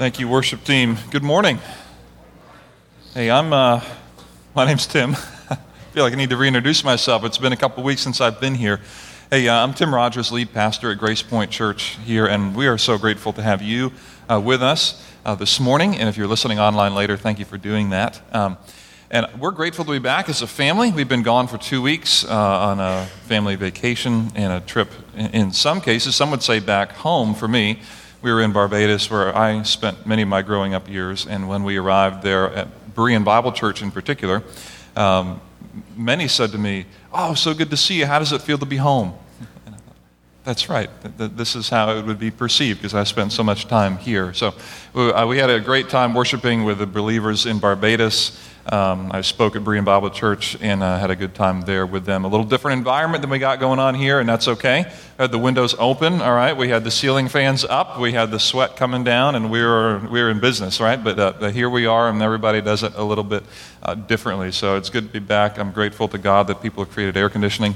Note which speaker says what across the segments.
Speaker 1: Thank you, worship team. Good morning. Hey, I'm. Uh, my name's Tim. I feel like I need to reintroduce myself. It's been a couple weeks since I've been here. Hey, uh, I'm Tim Rogers, lead pastor at Grace Point Church here, and we are so grateful to have you uh, with us uh, this morning. And if you're listening online later, thank you for doing that. Um, and we're grateful to be back as a family. We've been gone for two weeks uh, on a family vacation and a trip. In some cases, some would say back home for me we were in Barbados where I spent many of my growing up years. And when we arrived there at Berean Bible Church in particular, um, many said to me, Oh, so good to see you. How does it feel to be home? Thought, That's right. This is how it would be perceived because I spent so much time here. So uh, we had a great time worshiping with the believers in Barbados. Um, I spoke at Berean Bible Church and uh, had a good time there with them. A little different environment than we got going on here, and that's okay. Had the windows open, all right. We had the ceiling fans up. We had the sweat coming down, and we were we were in business, right? But uh, here we are, and everybody does it a little bit uh, differently. So it's good to be back. I'm grateful to God that people have created air conditioning,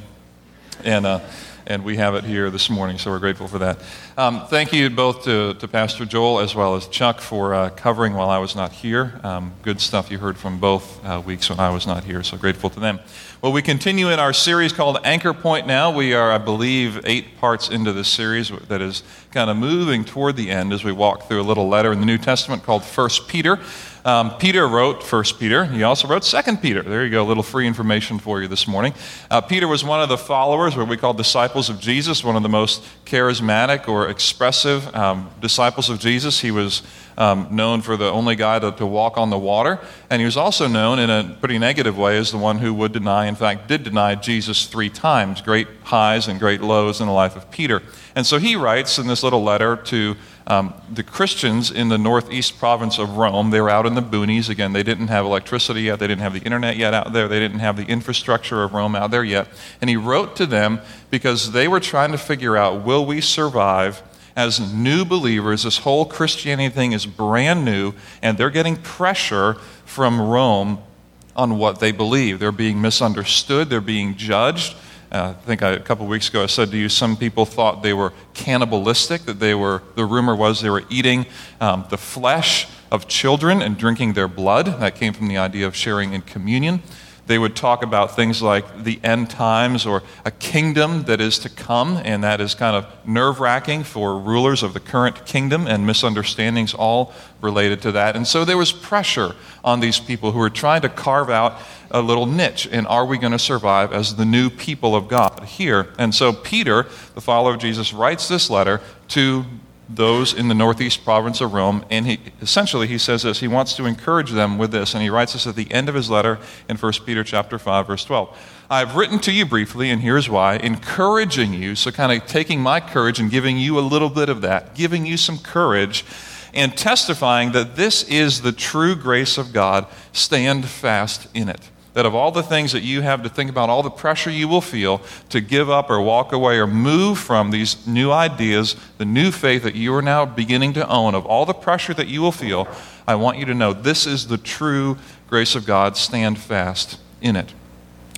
Speaker 1: and uh, and we have it here this morning, so we're grateful for that. Um, thank you both to, to, Pastor Joel as well as Chuck for uh, covering while I was not here. Um, good stuff you heard from both uh, weeks when I was not here, so grateful to them. Well, we continue in our series called Anchor Point now. We are, I believe, eight parts into this series that is kind of moving toward the end as we walk through a little letter in the New Testament called First Peter. Um, Peter wrote First Peter. He also wrote Second Peter. There you go, a little free information for you this morning. Uh, Peter was one of the followers, what we call disciples of Jesus, one of the most charismatic or expressive um, disciples of Jesus. He was um, known for the only guy to, to, walk on the water, and he was also known in a pretty negative way as the one who would deny, in fact, did deny Jesus three times. Great highs and great lows in the life of Peter. And so he writes in this little letter to um, the Christians in the northeast province of Rome, they were out in the boonies. Again, they didn't have electricity yet. They didn't have the internet yet out there. They didn't have the infrastructure of Rome out there yet. And he wrote to them because they were trying to figure out will we survive as new believers? This whole Christianity thing is brand new, and they're getting pressure from Rome on what they believe. They're being misunderstood, they're being judged. Uh, I think I, a couple weeks ago I said to you, some people thought they were cannibalistic, that they were, the rumor was they were eating um, the flesh of children and drinking their blood. That came from the idea of sharing in communion. They would talk about things like the end times or a kingdom that is to come, and that is kind of nerve wracking for rulers of the current kingdom and misunderstandings all related to that. And so there was pressure on these people who were trying to carve out a little niche and are we going to survive as the new people of God here? And so Peter, the follower of Jesus, writes this letter to those in the northeast province of Rome. And he, essentially, he says this. He wants to encourage them with this. And he writes this at the end of his letter in 1 Peter chapter 5, verse 12. I've written to you briefly, and here's why encouraging you, so kind of taking my courage and giving you a little bit of that, giving you some courage, and testifying that this is the true grace of God. Stand fast in it that of all the things that you have to think about, all the pressure you will feel to give up or walk away or move from these new ideas, the new faith that you are now beginning to own, of all the pressure that you will feel, I want you to know this is the true grace of God. Stand fast in it.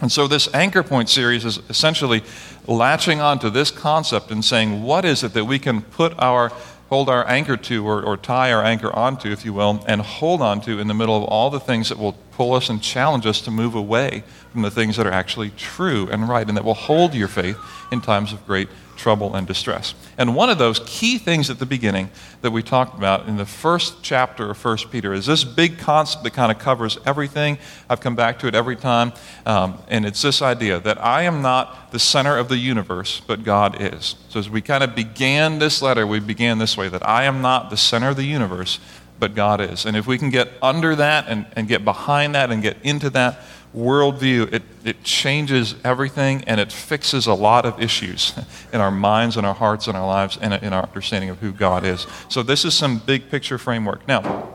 Speaker 1: And so, this Anchor Point series is essentially latching onto this concept and saying, what is it that we can put our hold our anchor to or, or tie our anchor onto, if you will, and hold on to in the middle of all the things that will pull us and challenge us to move away from the things that are actually true and right and that will hold your faith in times of great trouble and distress. And one of those key things at the beginning that we talked about in the first chapter of 1 Peter is this big concept that kind of covers everything. I've come back to it every time. Um, and it's this idea that I am not the center of the universe, but God is. So as we kind of began this letter, we began this way that I am not the center of the universe, but God is. And if we can get under that and, and get behind that and get into that, worldview, it, it changes everything and it fixes a lot of issues in our minds and our hearts and our lives and in our understanding of who God is. So, this is some big picture framework. Now,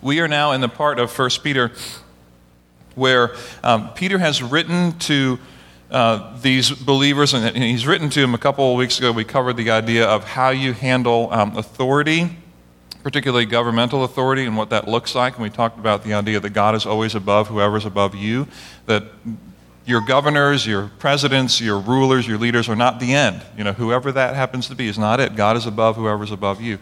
Speaker 1: we are now in the part of 1 Peter where um, Peter has written to uh, these believers, and he's written to them a couple of weeks ago. We covered the idea of how you handle um, authority particularly governmental authority and what that looks like. And we talked about the idea that God is always above whoever's above you, that your governors, your presidents, your rulers, your leaders are not the end. You know, whoever that happens to be is not it. God is above whoever's above you.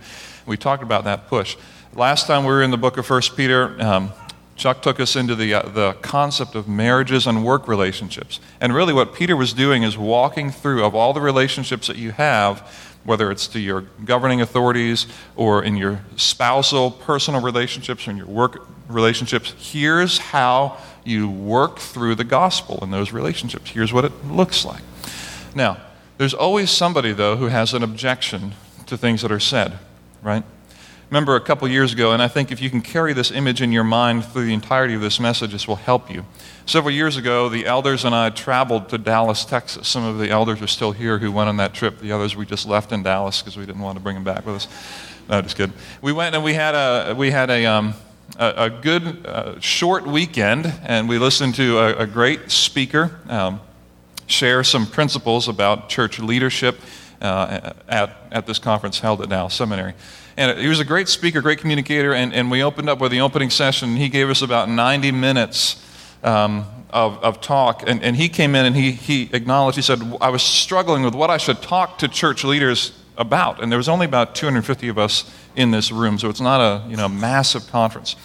Speaker 1: We talked about that push. Last time we were in the book of First Peter, um, Chuck took us into the, uh, the concept of marriages and work relationships. And really, what Peter was doing is walking through, of all the relationships that you have, whether it's to your governing authorities or in your spousal, personal relationships or in your work relationships, here's how you work through the gospel in those relationships. Here's what it looks like. Now, there's always somebody, though, who has an objection to things that are said, right? Remember a couple years ago, and I think if you can carry this image in your mind through the entirety of this message, this will help you. Several years ago, the elders and I traveled to Dallas, Texas. Some of the elders are still here who went on that trip. The others we just left in Dallas because we didn't want to bring them back with us. No, just kidding. We went and we had a, we had a, um, a, a, good uh, short weekend, and we listened to a, a great speaker um, share some principles about church leadership uh, at, at this conference held at Dallas Seminary. And he was a great speaker, great communicator, and, and we opened up with the opening session. He gave us about 90 minutes um, of, of talk, and, and he came in and he, he acknowledged, he said, I was struggling with what I should talk to church leaders about. And there was only about 250 of us in this room, so it's not a you know, massive conference.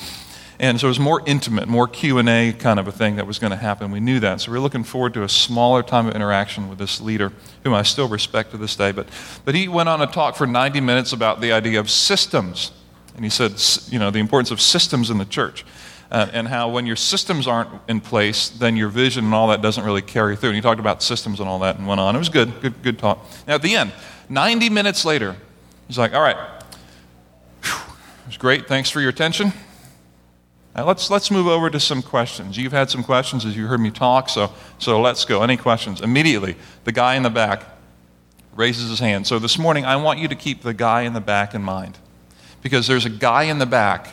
Speaker 1: And so it was more intimate, more Q&A kind of a thing that was going to happen. We knew that. So we are looking forward to a smaller time of interaction with this leader, whom I still respect to this day. But, but he went on a talk for 90 minutes about the idea of systems. And he said, you know, the importance of systems in the church. Uh, and how when your systems aren't in place, then your vision and all that doesn't really carry through. And he talked about systems and all that and went on. It was good, good, good talk. Now, at the end, 90 minutes later, he's like, all right, Whew, it was great. Thanks for your attention. Now let's, let's move over to some questions. You've had some questions as you heard me talk, so, so let's go. Any questions? Immediately, the guy in the back raises his hand. So this morning, I want you to keep the guy in the back in mind because there's a guy in the back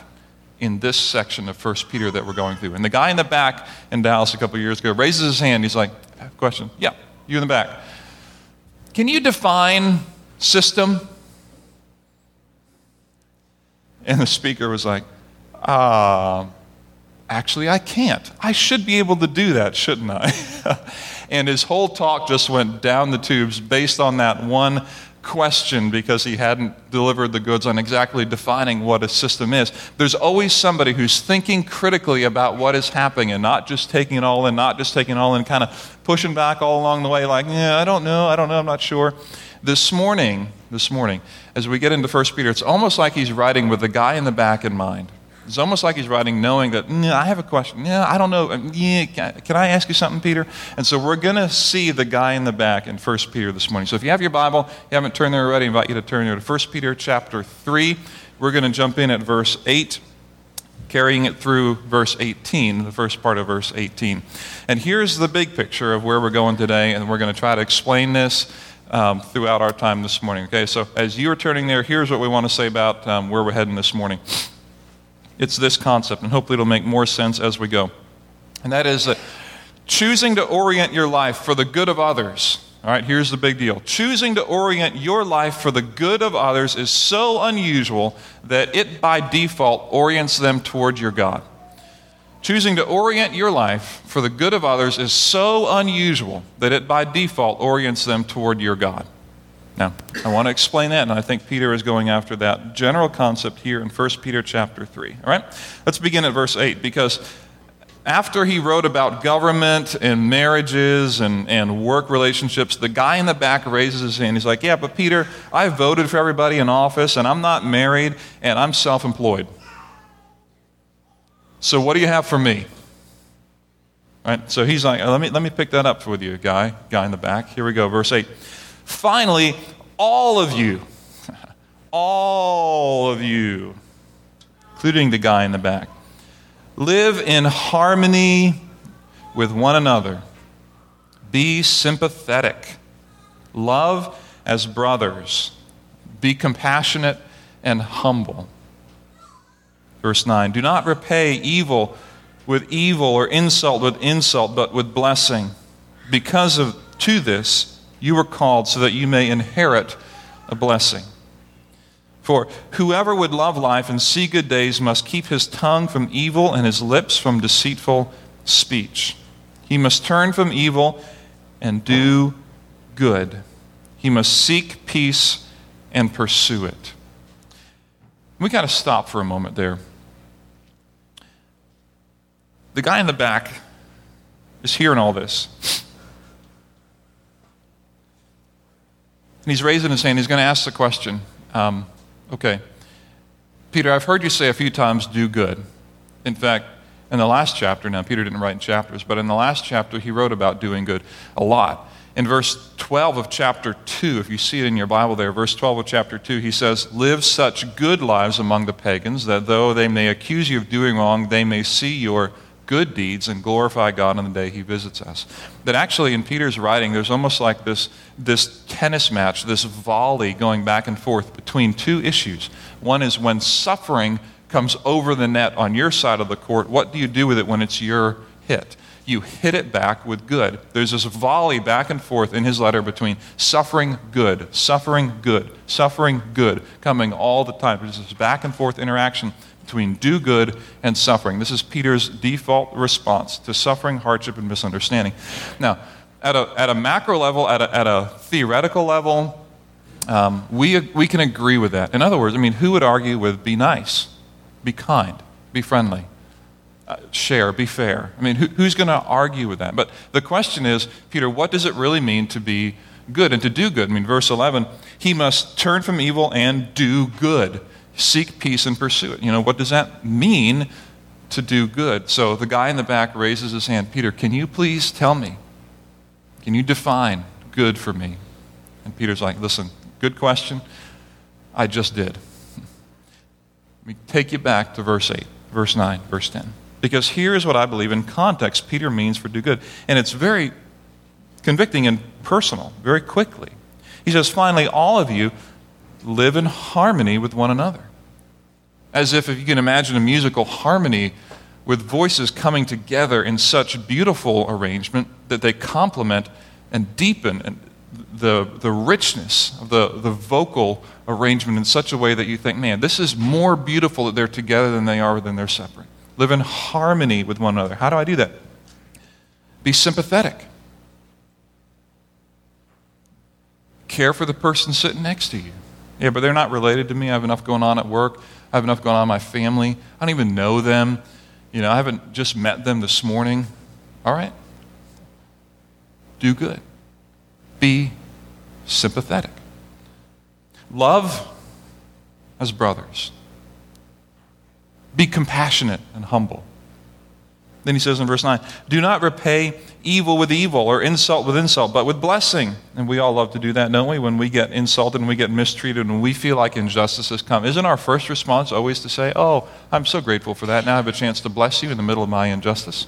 Speaker 1: in this section of 1 Peter that we're going through. And the guy in the back in Dallas a couple years ago raises his hand. He's like, Question? Yeah, you in the back. Can you define system? And the speaker was like, uh, actually, I can't. I should be able to do that, shouldn't I? and his whole talk just went down the tubes based on that one question because he hadn't delivered the goods on exactly defining what a system is. There's always somebody who's thinking critically about what is happening and not just taking it all in, not just taking it all in, kind of pushing back all along the way, like, yeah, I don't know, I don't know, I'm not sure. This morning, this morning, as we get into 1 Peter, it's almost like he's writing with the guy in the back in mind. It's almost like he's writing knowing that, I have a question. Yeah, I don't know. Um, yeah, can I ask you something, Peter? And so we're going to see the guy in the back in 1 Peter this morning. So if you have your Bible, you haven't turned there already, I invite you to turn there to 1 Peter chapter 3. We're going to jump in at verse 8 carrying it through verse 18, the first part of verse 18. And here's the big picture of where we're going today, and we're going to try to explain this um, throughout our time this morning. Okay, so as you're turning there, here's what we want to say about um, where we're heading this morning. It's this concept, and hopefully it'll make more sense as we go. And that is that choosing to orient your life for the good of others. All right, here's the big deal. Choosing to orient your life for the good of others is so unusual that it by default orients them toward your God. Choosing to orient your life for the good of others is so unusual that it by default orients them toward your God. Now, I want to explain that, and I think Peter is going after that general concept here in 1 Peter chapter 3. All right? Let's begin at verse 8, because after he wrote about government and marriages and, and work relationships, the guy in the back raises his hand. He's like, Yeah, but Peter, I voted for everybody in office, and I'm not married, and I'm self employed. So what do you have for me? Right? So he's like, let me, let me pick that up with you, guy, guy in the back. Here we go, verse 8. Finally, all of you, all of you, including the guy in the back, live in harmony with one another. Be sympathetic. Love as brothers. Be compassionate and humble. Verse 9 Do not repay evil with evil or insult with insult, but with blessing. Because of to this, you were called so that you may inherit a blessing. For whoever would love life and see good days must keep his tongue from evil and his lips from deceitful speech. He must turn from evil and do good. He must seek peace and pursue it. We got to stop for a moment there. The guy in the back is hearing all this. And he's raising his hand. He's going to ask the question um, Okay, Peter, I've heard you say a few times, do good. In fact, in the last chapter, now Peter didn't write in chapters, but in the last chapter, he wrote about doing good a lot. In verse 12 of chapter 2, if you see it in your Bible there, verse 12 of chapter 2, he says, Live such good lives among the pagans that though they may accuse you of doing wrong, they may see your good deeds and glorify God on the day he visits us. That actually, in Peter's writing, there's almost like this, this tennis match, this volley going back and forth between two issues. One is when suffering comes over the net on your side of the court, what do you do with it when it's your hit? you hit it back with good. There's this volley back and forth in his letter between suffering good, suffering good, suffering good, coming all the time. There's this back and forth interaction between do good and suffering. This is Peter's default response to suffering, hardship, and misunderstanding. Now, at a, at a macro level, at a, at a theoretical level, um, we, we can agree with that. In other words, I mean, who would argue with be nice, be kind, be friendly? Uh, share, be fair. I mean, who, who's going to argue with that? But the question is, Peter, what does it really mean to be good and to do good? I mean, verse 11, he must turn from evil and do good, seek peace and pursue it. You know, what does that mean to do good? So the guy in the back raises his hand, Peter, can you please tell me? Can you define good for me? And Peter's like, listen, good question. I just did. Let me take you back to verse 8, verse 9, verse 10. Because here is what I believe in context Peter means for do good. And it's very convicting and personal, very quickly. He says, finally, all of you live in harmony with one another. As if, if you can imagine a musical harmony with voices coming together in such beautiful arrangement that they complement and deepen the, the richness of the, the vocal arrangement in such a way that you think, man, this is more beautiful that they're together than they are than they're separate. Live in harmony with one another. How do I do that? Be sympathetic. Care for the person sitting next to you. Yeah, but they're not related to me. I have enough going on at work. I have enough going on in my family. I don't even know them. You know, I haven't just met them this morning. All right. Do good. Be sympathetic. Love as brothers. Be compassionate and humble. Then he says in verse 9, Do not repay evil with evil or insult with insult, but with blessing. And we all love to do that, don't we? When we get insulted and we get mistreated and we feel like injustice has come. Isn't our first response always to say, Oh, I'm so grateful for that. Now I have a chance to bless you in the middle of my injustice?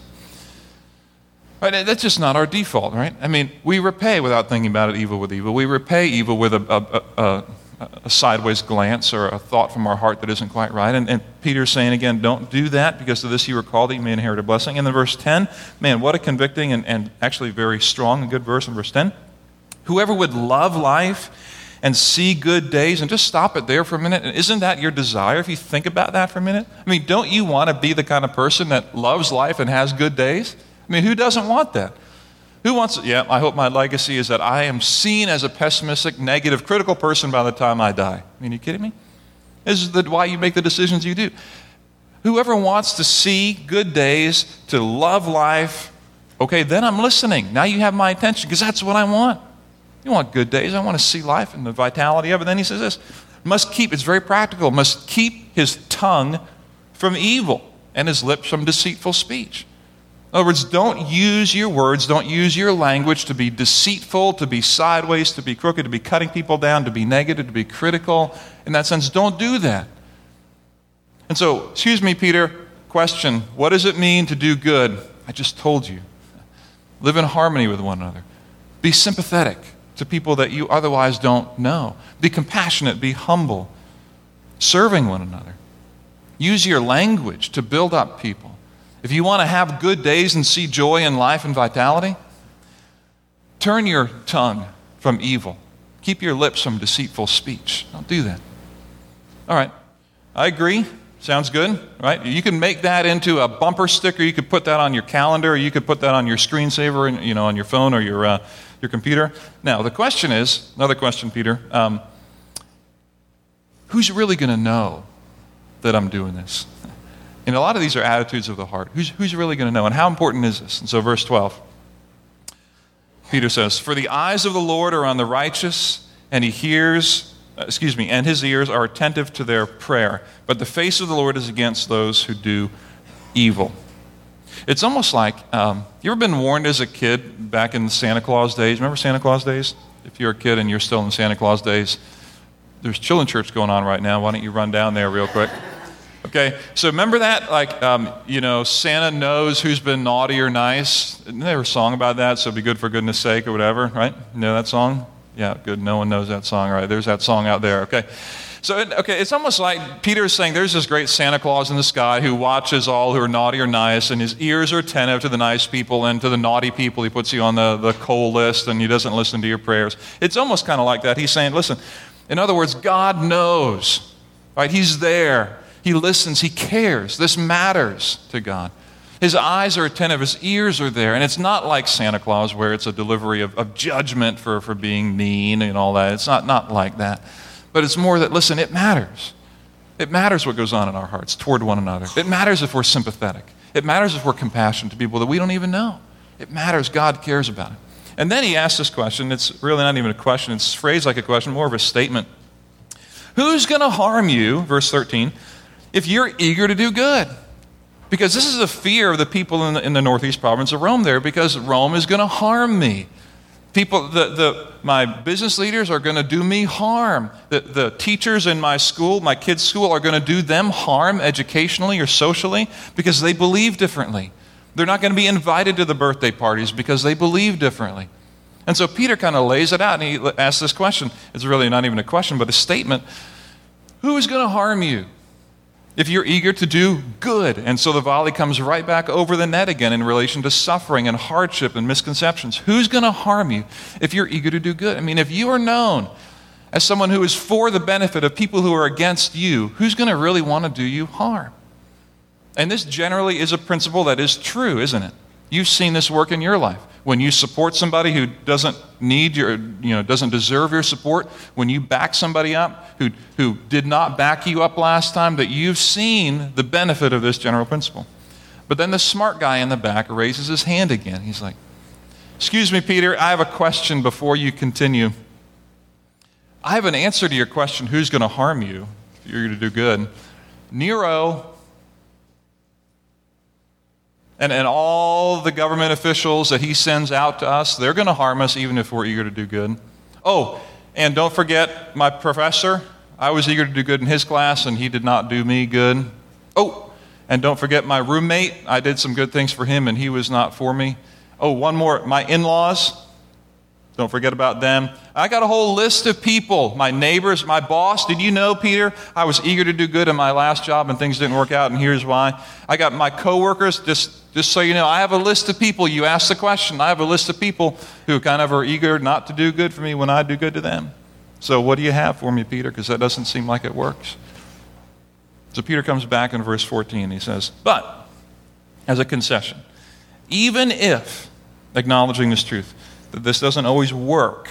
Speaker 1: Right? That's just not our default, right? I mean, we repay without thinking about it evil with evil. We repay evil with a, a, a, a sideways glance or a thought from our heart that isn't quite right. And, and, Peter's saying again, don't do that because of this you were called that you may inherit a blessing. And then verse 10, man, what a convicting and, and actually very strong and good verse in verse 10. Whoever would love life and see good days, and just stop it there for a minute. Isn't that your desire if you think about that for a minute? I mean, don't you want to be the kind of person that loves life and has good days? I mean, who doesn't want that? Who wants, yeah, I hope my legacy is that I am seen as a pessimistic, negative, critical person by the time I die. I mean, are you kidding me? This is the, why you make the decisions you do. Whoever wants to see good days, to love life, okay, then I'm listening. Now you have my attention because that's what I want. You want good days. I want to see life and the vitality of it. Then he says this must keep, it's very practical, must keep his tongue from evil and his lips from deceitful speech. In other words, don't use your words, don't use your language to be deceitful, to be sideways, to be crooked, to be cutting people down, to be negative, to be critical. In that sense, don't do that. And so, excuse me, Peter, question what does it mean to do good? I just told you. Live in harmony with one another. Be sympathetic to people that you otherwise don't know. Be compassionate, be humble, serving one another. Use your language to build up people. If you want to have good days and see joy in life and vitality, turn your tongue from evil. Keep your lips from deceitful speech. Don't do that. All right. I agree. Sounds good, right? You can make that into a bumper sticker. You could put that on your calendar. Or you could put that on your screensaver, you know, on your phone or your, uh, your computer. Now, the question is another question, Peter. Um, who's really going to know that I'm doing this? And a lot of these are attitudes of the heart. Who's, who's really going to know? And how important is this? And so, verse 12, Peter says, For the eyes of the Lord are on the righteous, and he hears uh, excuse me, and his ears are attentive to their prayer. But the face of the Lord is against those who do evil. It's almost like um, you ever been warned as a kid back in the Santa Claus days? Remember Santa Claus days? If you're a kid and you're still in Santa Claus days, there's children church going on right now. Why don't you run down there real quick? Okay, so remember that? Like, um, you know, Santa knows who's been naughty or nice. Isn't there a song about that? So it'd be good for goodness sake or whatever, right? You know that song? Yeah, good. No one knows that song, right? There's that song out there, okay? So, it, okay, it's almost like Peter is saying there's this great Santa Claus in the sky who watches all who are naughty or nice, and his ears are attentive to the nice people and to the naughty people. He puts you on the, the coal list and he doesn't listen to your prayers. It's almost kind of like that. He's saying, listen, in other words, God knows, right? He's there. He listens. He cares. This matters to God. His eyes are attentive, his ears are there. And it's not like Santa Claus where it's a delivery of, of judgment for, for being mean and all that. It's not, not like that. But it's more that, listen, it matters. It matters what goes on in our hearts toward one another. It matters if we're sympathetic. It matters if we're compassionate to people that we don't even know. It matters. God cares about it. And then he asks this question. It's really not even a question, it's phrased like a question, more of a statement. Who's going to harm you, verse 13, if you're eager to do good? Because this is a fear of the people in the, in the northeast province of Rome there, because Rome is going to harm me. People, the, the, my business leaders are going to do me harm. The, the teachers in my school, my kids' school, are going to do them harm educationally or socially because they believe differently. They're not going to be invited to the birthday parties because they believe differently. And so Peter kind of lays it out and he asks this question. It's really not even a question, but a statement Who is going to harm you? If you're eager to do good. And so the volley comes right back over the net again in relation to suffering and hardship and misconceptions. Who's going to harm you if you're eager to do good? I mean, if you are known as someone who is for the benefit of people who are against you, who's going to really want to do you harm? And this generally is a principle that is true, isn't it? You've seen this work in your life. When you support somebody who doesn't need your, you know, doesn't deserve your support, when you back somebody up who, who did not back you up last time, that you've seen the benefit of this general principle. But then the smart guy in the back raises his hand again. He's like, Excuse me, Peter, I have a question before you continue. I have an answer to your question who's going to harm you if you're going to do good? Nero and, and all the government officials that he sends out to us, they're going to harm us even if we're eager to do good. Oh, and don't forget my professor. I was eager to do good in his class, and he did not do me good. Oh, and don't forget my roommate. I did some good things for him, and he was not for me. Oh, one more my in laws. Don't forget about them. I got a whole list of people, my neighbors, my boss. Did you know, Peter? I was eager to do good in my last job and things didn't work out, and here's why. I got my coworkers, just, just so you know, I have a list of people. You asked the question. I have a list of people who kind of are eager not to do good for me when I do good to them. So, what do you have for me, Peter? Because that doesn't seem like it works. So, Peter comes back in verse 14. He says, But, as a concession, even if, acknowledging this truth, that this doesn't always work,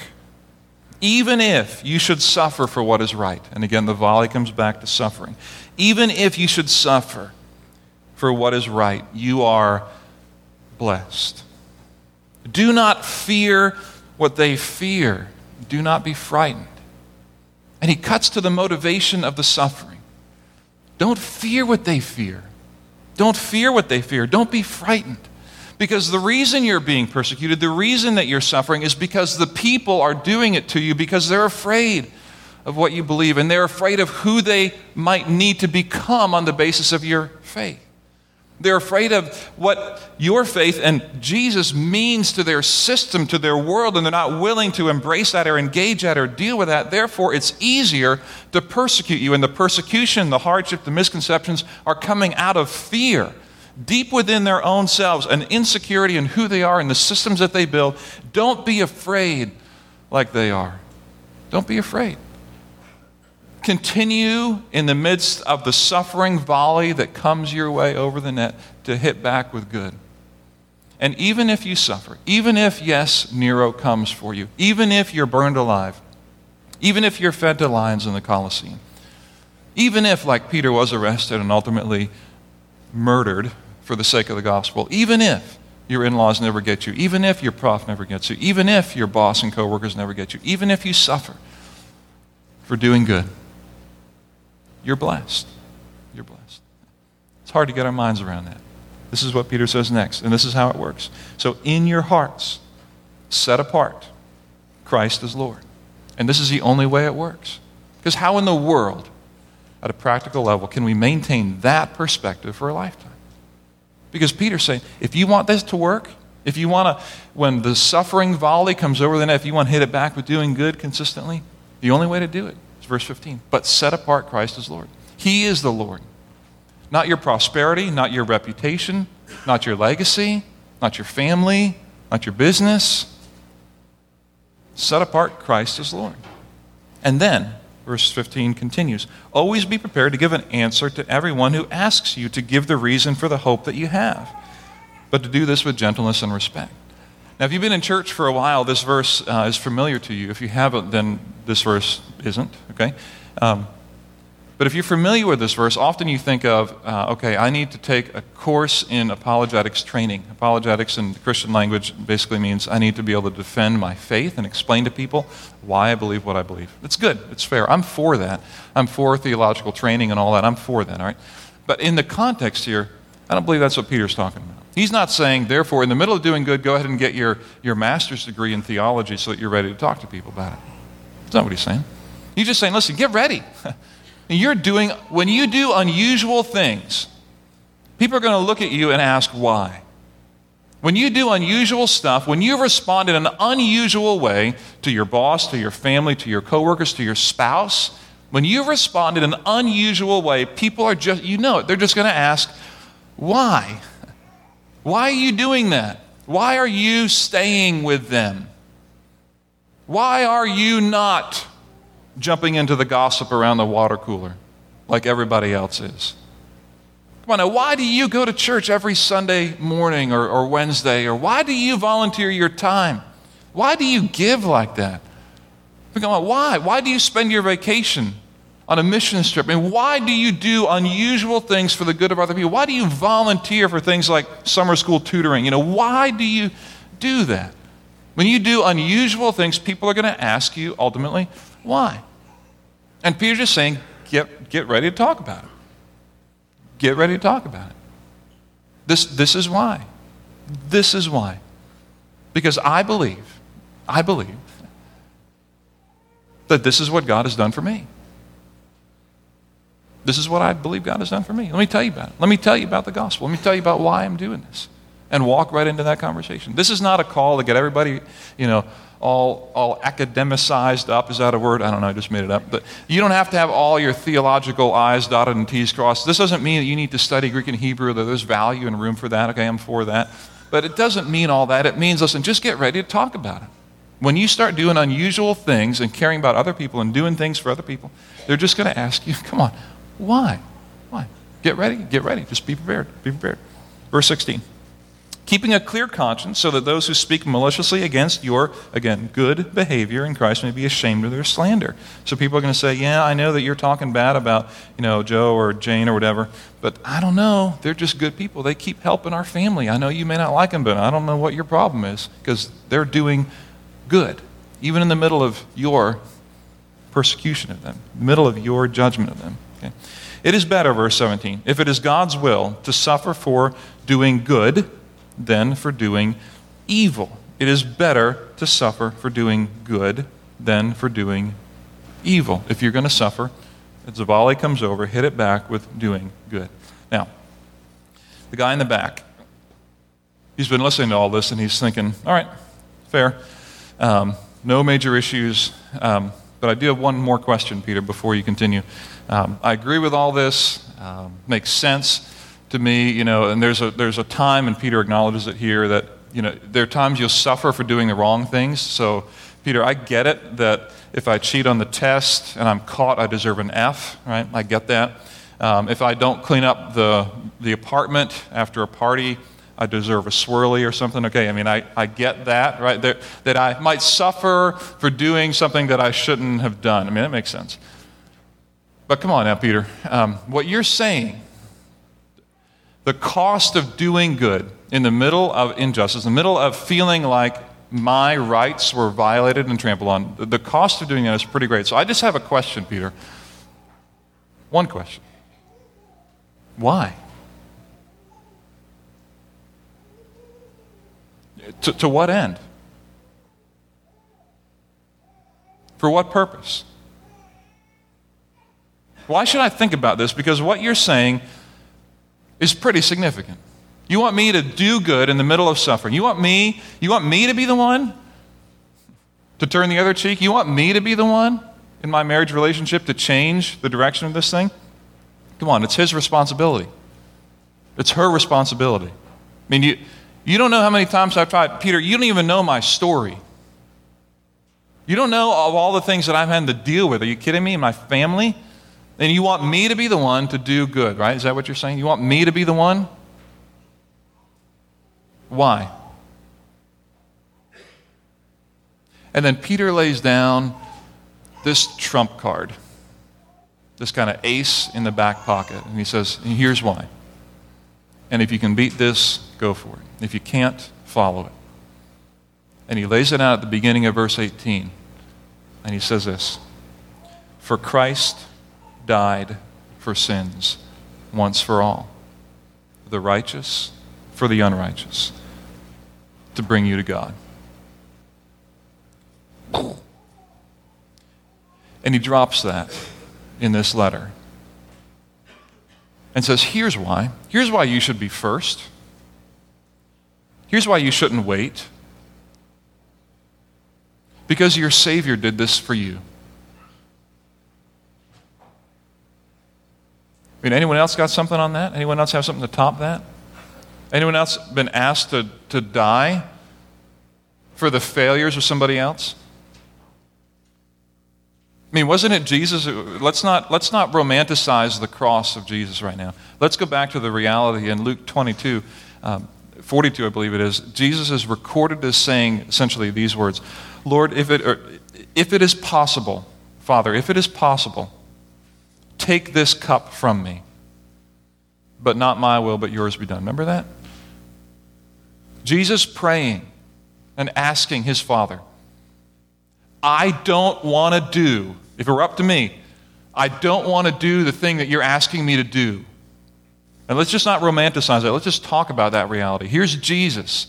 Speaker 1: even if you should suffer for what is right, and again, the volley comes back to suffering, even if you should suffer for what is right, you are blessed. Do not fear what they fear, do not be frightened. And he cuts to the motivation of the suffering. Don't fear what they fear. Don't fear what they fear. Don't be frightened. Because the reason you're being persecuted, the reason that you're suffering, is because the people are doing it to you because they're afraid of what you believe and they're afraid of who they might need to become on the basis of your faith. They're afraid of what your faith and Jesus means to their system, to their world, and they're not willing to embrace that or engage that or deal with that. Therefore, it's easier to persecute you. And the persecution, the hardship, the misconceptions are coming out of fear deep within their own selves, an insecurity in who they are and the systems that they build, don't be afraid like they are. Don't be afraid. Continue in the midst of the suffering volley that comes your way over the net to hit back with good. And even if you suffer, even if, yes, Nero comes for you, even if you're burned alive, even if you're fed to lions in the Colosseum, even if, like Peter was arrested and ultimately murdered for the sake of the gospel, even if your in laws never get you, even if your prof never gets you, even if your boss and coworkers never get you, even if you suffer for doing good, you're blessed. You're blessed. It's hard to get our minds around that. This is what Peter says next, and this is how it works. So, in your hearts, set apart Christ as Lord. And this is the only way it works. Because how in the world, at a practical level, can we maintain that perspective for a lifetime? Because Peter's saying, if you want this to work, if you want to, when the suffering volley comes over the net, if you want to hit it back with doing good consistently, the only way to do it's verse 15. But set apart Christ as Lord. He is the Lord. Not your prosperity, not your reputation, not your legacy, not your family, not your business. Set apart Christ as Lord. And then, verse 15 continues Always be prepared to give an answer to everyone who asks you to give the reason for the hope that you have, but to do this with gentleness and respect. Now, if you've been in church for a while, this verse uh, is familiar to you. If you haven't, then this verse isn't, okay? Um, but if you're familiar with this verse, often you think of, uh, okay, I need to take a course in apologetics training. Apologetics in Christian language basically means I need to be able to defend my faith and explain to people why I believe what I believe. It's good, it's fair. I'm for that. I'm for theological training and all that. I'm for that, all right? But in the context here, I don't believe that's what Peter's talking about. He's not saying, therefore, in the middle of doing good, go ahead and get your, your master's degree in theology so that you're ready to talk to people about it. That's not what he's saying. He's just saying, listen, get ready. you're doing, when you do unusual things, people are going to look at you and ask why. When you do unusual stuff, when you respond in an unusual way to your boss, to your family, to your coworkers, to your spouse, when you respond in an unusual way, people are just, you know it, they're just going to ask, why? Why are you doing that? Why are you staying with them? Why are you not jumping into the gossip around the water cooler like everybody else is? Come on now, why do you go to church every Sunday morning or, or Wednesday? Or why do you volunteer your time? Why do you give like that? Come on, why? Why do you spend your vacation on a mission trip? And why do you do unusual things for the good of other people? Why do you volunteer for things like summer school tutoring? You know, why do you do that? When you do unusual things, people are going to ask you ultimately, why? And Peter's just saying, get, get ready to talk about it. Get ready to talk about it. This, this is why. This is why. Because I believe, I believe that this is what God has done for me. This is what I believe God has done for me. Let me tell you about it. Let me tell you about the gospel. Let me tell you about why I'm doing this. And walk right into that conversation. This is not a call to get everybody, you know, all, all academicized up. Is that a word? I don't know, I just made it up. But you don't have to have all your theological I's dotted and T's crossed. This doesn't mean that you need to study Greek and Hebrew, that there's value and room for that. Okay, I'm for that. But it doesn't mean all that. It means, listen, just get ready to talk about it. When you start doing unusual things and caring about other people and doing things for other people, they're just going to ask you, come on, why? Why? Get ready, get ready. Just be prepared. Be prepared. Verse 16. Keeping a clear conscience so that those who speak maliciously against your, again, good behavior in Christ may be ashamed of their slander. So people are going to say, Yeah, I know that you're talking bad about, you know, Joe or Jane or whatever, but I don't know. They're just good people. They keep helping our family. I know you may not like them, but I don't know what your problem is because they're doing good, even in the middle of your persecution of them, middle of your judgment of them. Okay? It is better, verse 17, if it is God's will to suffer for doing good than for doing evil. It is better to suffer for doing good than for doing evil. If you're going to suffer, as the volley comes over, hit it back with doing good. Now, the guy in the back, he's been listening to all this and he's thinking, all right, fair. Um, no major issues. Um, but I do have one more question, Peter, before you continue. Um, I agree with all this. Um, makes sense to me, you know, and there's a, there's a time, and Peter acknowledges it here, that, you know, there are times you'll suffer for doing the wrong things. So Peter, I get it that if I cheat on the test and I'm caught, I deserve an F, right? I get that. Um, if I don't clean up the, the apartment after a party, I deserve a swirly or something. Okay, I mean, I, I get that, right? That, that I might suffer for doing something that I shouldn't have done. I mean, that makes sense. But come on now, Peter. Um, what you're saying, the cost of doing good in the middle of injustice, in the middle of feeling like my rights were violated and trampled on, the cost of doing that is pretty great. So I just have a question, Peter. One question. Why? To, to what end? For what purpose? Why should I think about this? Because what you're saying is pretty significant. You want me to do good in the middle of suffering. You want me, you want me to be the one to turn the other cheek? You want me to be the one in my marriage relationship to change the direction of this thing? Come on, it's his responsibility. It's her responsibility. I mean, you, you don't know how many times I've tried. Peter, you don't even know my story. You don't know of all the things that I've had to deal with. Are you kidding me? My family? And you want me to be the one to do good, right? Is that what you're saying? You want me to be the one? Why? And then Peter lays down this trump card, this kind of ace in the back pocket. And he says, Here's why. And if you can beat this, go for it. If you can't, follow it. And he lays it out at the beginning of verse 18. And he says this For Christ died for sins once for all, the righteous for the unrighteous, to bring you to God. And he drops that in this letter and says, Here's why. Here's why you should be first. Here's why you shouldn't wait. Because your Savior did this for you. I mean, anyone else got something on that? Anyone else have something to top that? Anyone else been asked to, to die for the failures of somebody else? I mean, wasn't it Jesus? Let's not, let's not romanticize the cross of Jesus right now. Let's go back to the reality in Luke 22, um, 42, I believe it is. Jesus is recorded as saying essentially these words Lord, if it, if it is possible, Father, if it is possible, take this cup from me, but not my will, but yours be done. Remember that? Jesus praying and asking his Father, I don't want to do if it were up to me, I don't want to do the thing that you're asking me to do. And let's just not romanticize that. Let's just talk about that reality. Here's Jesus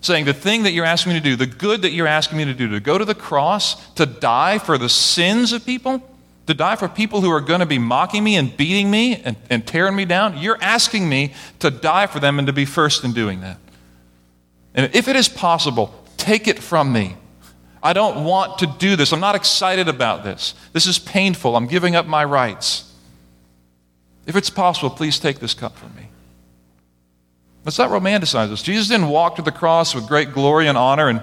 Speaker 1: saying, The thing that you're asking me to do, the good that you're asking me to do, to go to the cross, to die for the sins of people, to die for people who are going to be mocking me and beating me and, and tearing me down, you're asking me to die for them and to be first in doing that. And if it is possible, take it from me. I don't want to do this. I'm not excited about this. This is painful. I'm giving up my rights. If it's possible, please take this cup from me. Let's not romanticize this. Jesus didn't walk to the cross with great glory and honor and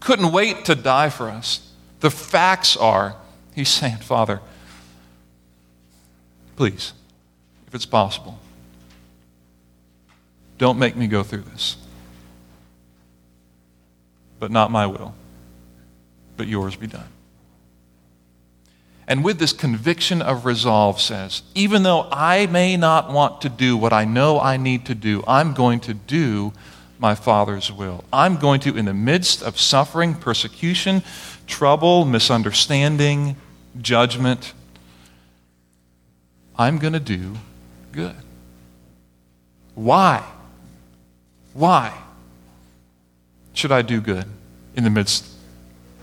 Speaker 1: couldn't wait to die for us. The facts are, he's saying, Father, please, if it's possible, don't make me go through this. But not my will but yours be done. And with this conviction of resolve says, even though I may not want to do what I know I need to do, I'm going to do my Father's will. I'm going to, in the midst of suffering, persecution, trouble, misunderstanding, judgment, I'm going to do good. Why? Why should I do good in the midst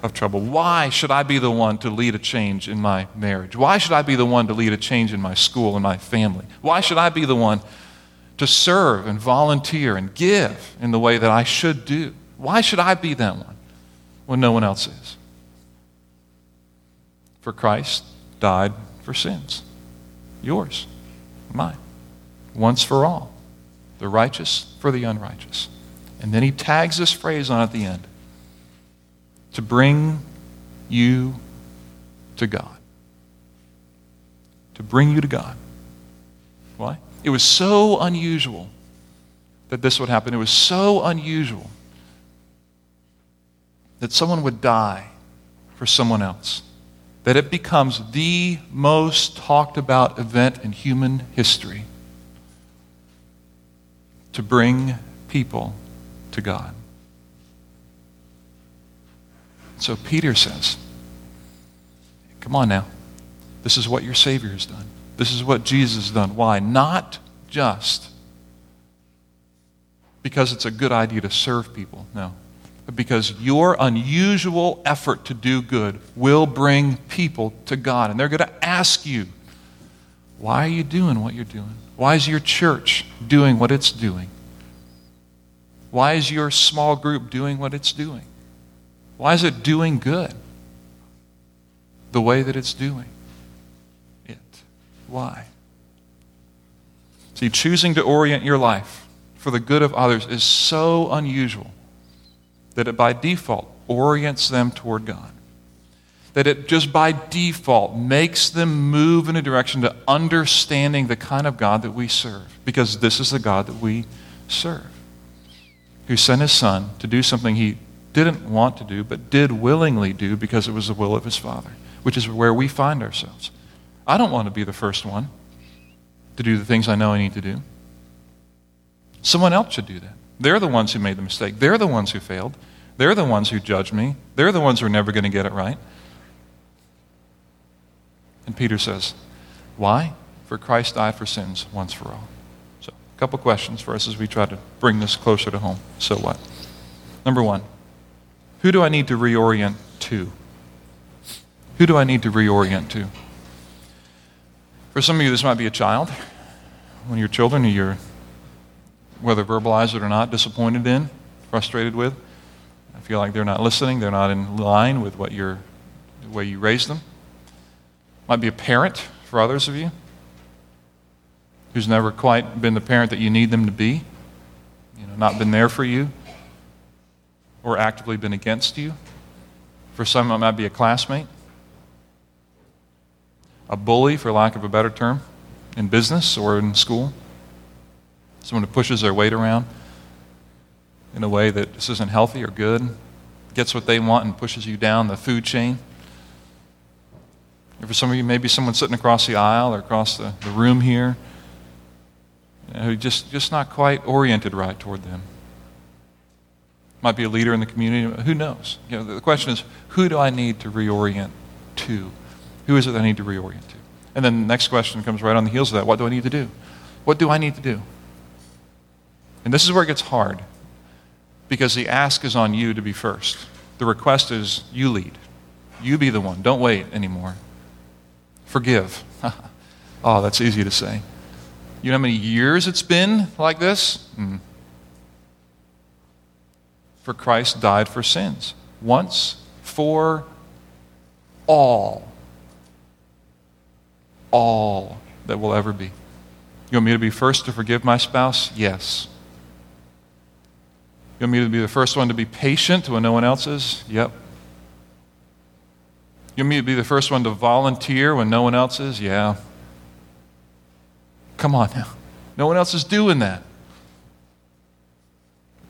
Speaker 1: of trouble. Why should I be the one to lead a change in my marriage? Why should I be the one to lead a change in my school and my family? Why should I be the one to serve and volunteer and give in the way that I should do? Why should I be that one when no one else is? For Christ died for sins. Yours, mine. Once for all. The righteous for the unrighteous. And then he tags this phrase on at the end to bring you to God. To bring you to God. Why? It was so unusual that this would happen. It was so unusual that someone would die for someone else that it becomes the most talked about event in human history to bring people to God. So Peter says, Come on now. This is what your Savior has done. This is what Jesus has done. Why? Not just because it's a good idea to serve people. No. Because your unusual effort to do good will bring people to God. And they're going to ask you, why are you doing what you're doing? Why is your church doing what it's doing? Why is your small group doing what it's doing? Why is it doing good the way that it's doing it? Why? See, choosing to orient your life for the good of others is so unusual that it by default orients them toward God. That it just by default makes them move in a direction to understanding the kind of God that we serve. Because this is the God that we serve, who sent his son to do something he didn't want to do, but did willingly do because it was the will of his Father, which is where we find ourselves. I don't want to be the first one to do the things I know I need to do. Someone else should do that. They're the ones who made the mistake. They're the ones who failed. They're the ones who judge me. They're the ones who are never going to get it right. And Peter says, Why? For Christ died for sins once for all. So, a couple questions for us as we try to bring this closer to home. So what? Number one, who do I need to reorient to? Who do I need to reorient to? For some of you, this might be a child. One of your children or you're, whether verbalized it or not, disappointed in, frustrated with. I feel like they're not listening, they're not in line with what you're, the way you raise them. Might be a parent for others of you who's never quite been the parent that you need them to be, you know, not been there for you, or actively been against you. For some, it might be a classmate, a bully, for lack of a better term, in business or in school. Someone who pushes their weight around in a way that this isn't healthy or good, gets what they want and pushes you down the food chain. for some of you, maybe someone sitting across the aisle or across the, the room here you know, who just, just not quite oriented right toward them might be a leader in the community. Who knows? You know, the question is, who do I need to reorient to? Who is it that I need to reorient to? And then the next question comes right on the heels of that. What do I need to do? What do I need to do? And this is where it gets hard because the ask is on you to be first. The request is you lead. You be the one. Don't wait anymore. Forgive. oh, that's easy to say. You know how many years it's been like this? Mm. For Christ died for sins once for all. All that will ever be. You want me to be first to forgive my spouse? Yes. You want me to be the first one to be patient when no one else is? Yep. You want me to be the first one to volunteer when no one else is? Yeah. Come on now. No one else is doing that.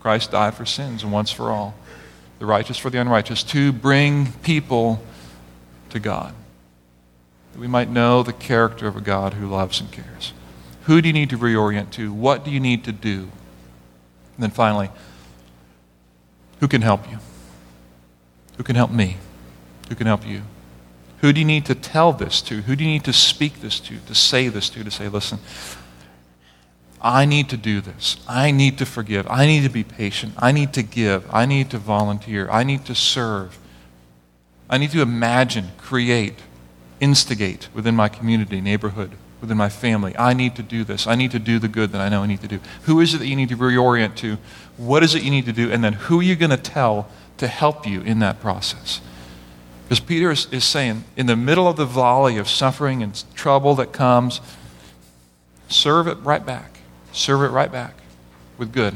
Speaker 1: Christ died for sins once for all, the righteous for the unrighteous, to bring people to God. That we might know the character of a God who loves and cares. Who do you need to reorient to? What do you need to do? And then finally, who can help you? Who can help me? Who can help you? Who do you need to tell this to? Who do you need to speak this to, to say this to, to say, listen, I need to do this. I need to forgive. I need to be patient. I need to give. I need to volunteer. I need to serve. I need to imagine, create, instigate within my community, neighborhood, within my family. I need to do this. I need to do the good that I know I need to do. Who is it that you need to reorient to? What is it you need to do? And then who are you going to tell to help you in that process? Because Peter is, is saying, in the middle of the volley of suffering and trouble that comes, serve it right back serve it right back with good.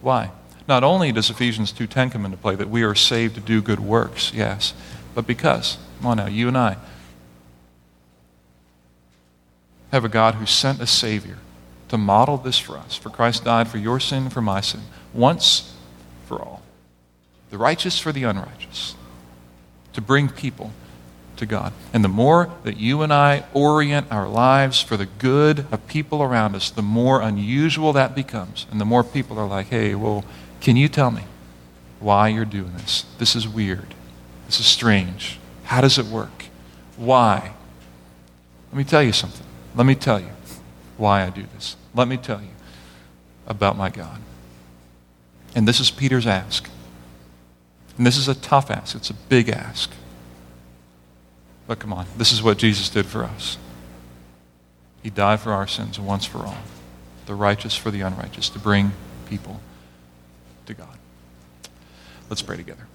Speaker 1: Why? Not only does Ephesians 2:10 come into play that we are saved to do good works, yes, but because, come on now, you and I have a God who sent a Savior to model this for us. For Christ died for your sin for my sin, once for all. The righteous for the unrighteous, to bring people to God. And the more that you and I orient our lives for the good of people around us, the more unusual that becomes. And the more people are like, hey, well, can you tell me why you're doing this? This is weird. This is strange. How does it work? Why? Let me tell you something. Let me tell you why I do this. Let me tell you about my God. And this is Peter's ask. And this is a tough ask, it's a big ask. But come on, this is what Jesus did for us. He died for our sins once for all, the righteous for the unrighteous, to bring people to God. Let's pray together.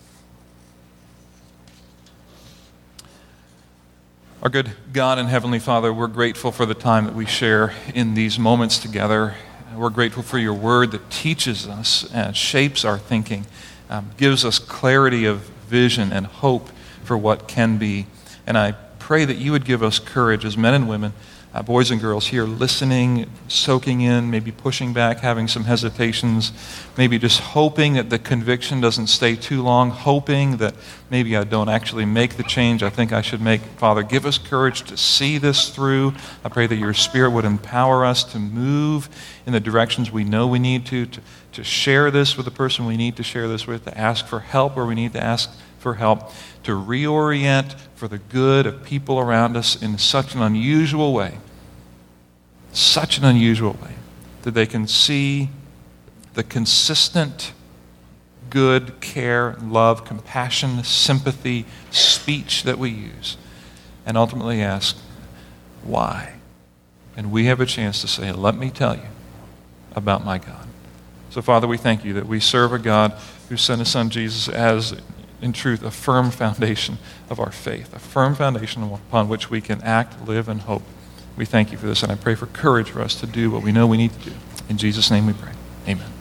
Speaker 1: Our good God and Heavenly Father, we're grateful for the time that we share in these moments together. We're grateful for your word that teaches us and shapes our thinking, um, gives us clarity of vision and hope for what can be. And I pray that you would give us courage as men and women, uh, boys and girls here, listening, soaking in, maybe pushing back, having some hesitations, maybe just hoping that the conviction doesn't stay too long, hoping that maybe I don't actually make the change I think I should make. Father, give us courage to see this through. I pray that your Spirit would empower us to move in the directions we know we need to, to, to share this with the person we need to share this with, to ask for help where we need to ask for help, to reorient for the good of people around us in such an unusual way. Such an unusual way that they can see the consistent good care, love, compassion, sympathy, speech that we use, and ultimately ask, why? And we have a chance to say, let me tell you about my God. So, Father, we thank you that we serve a God who sent his son Jesus as in truth, a firm foundation of our faith, a firm foundation upon which we can act, live, and hope. We thank you for this, and I pray for courage for us to do what we know we need to do. In Jesus' name we pray. Amen.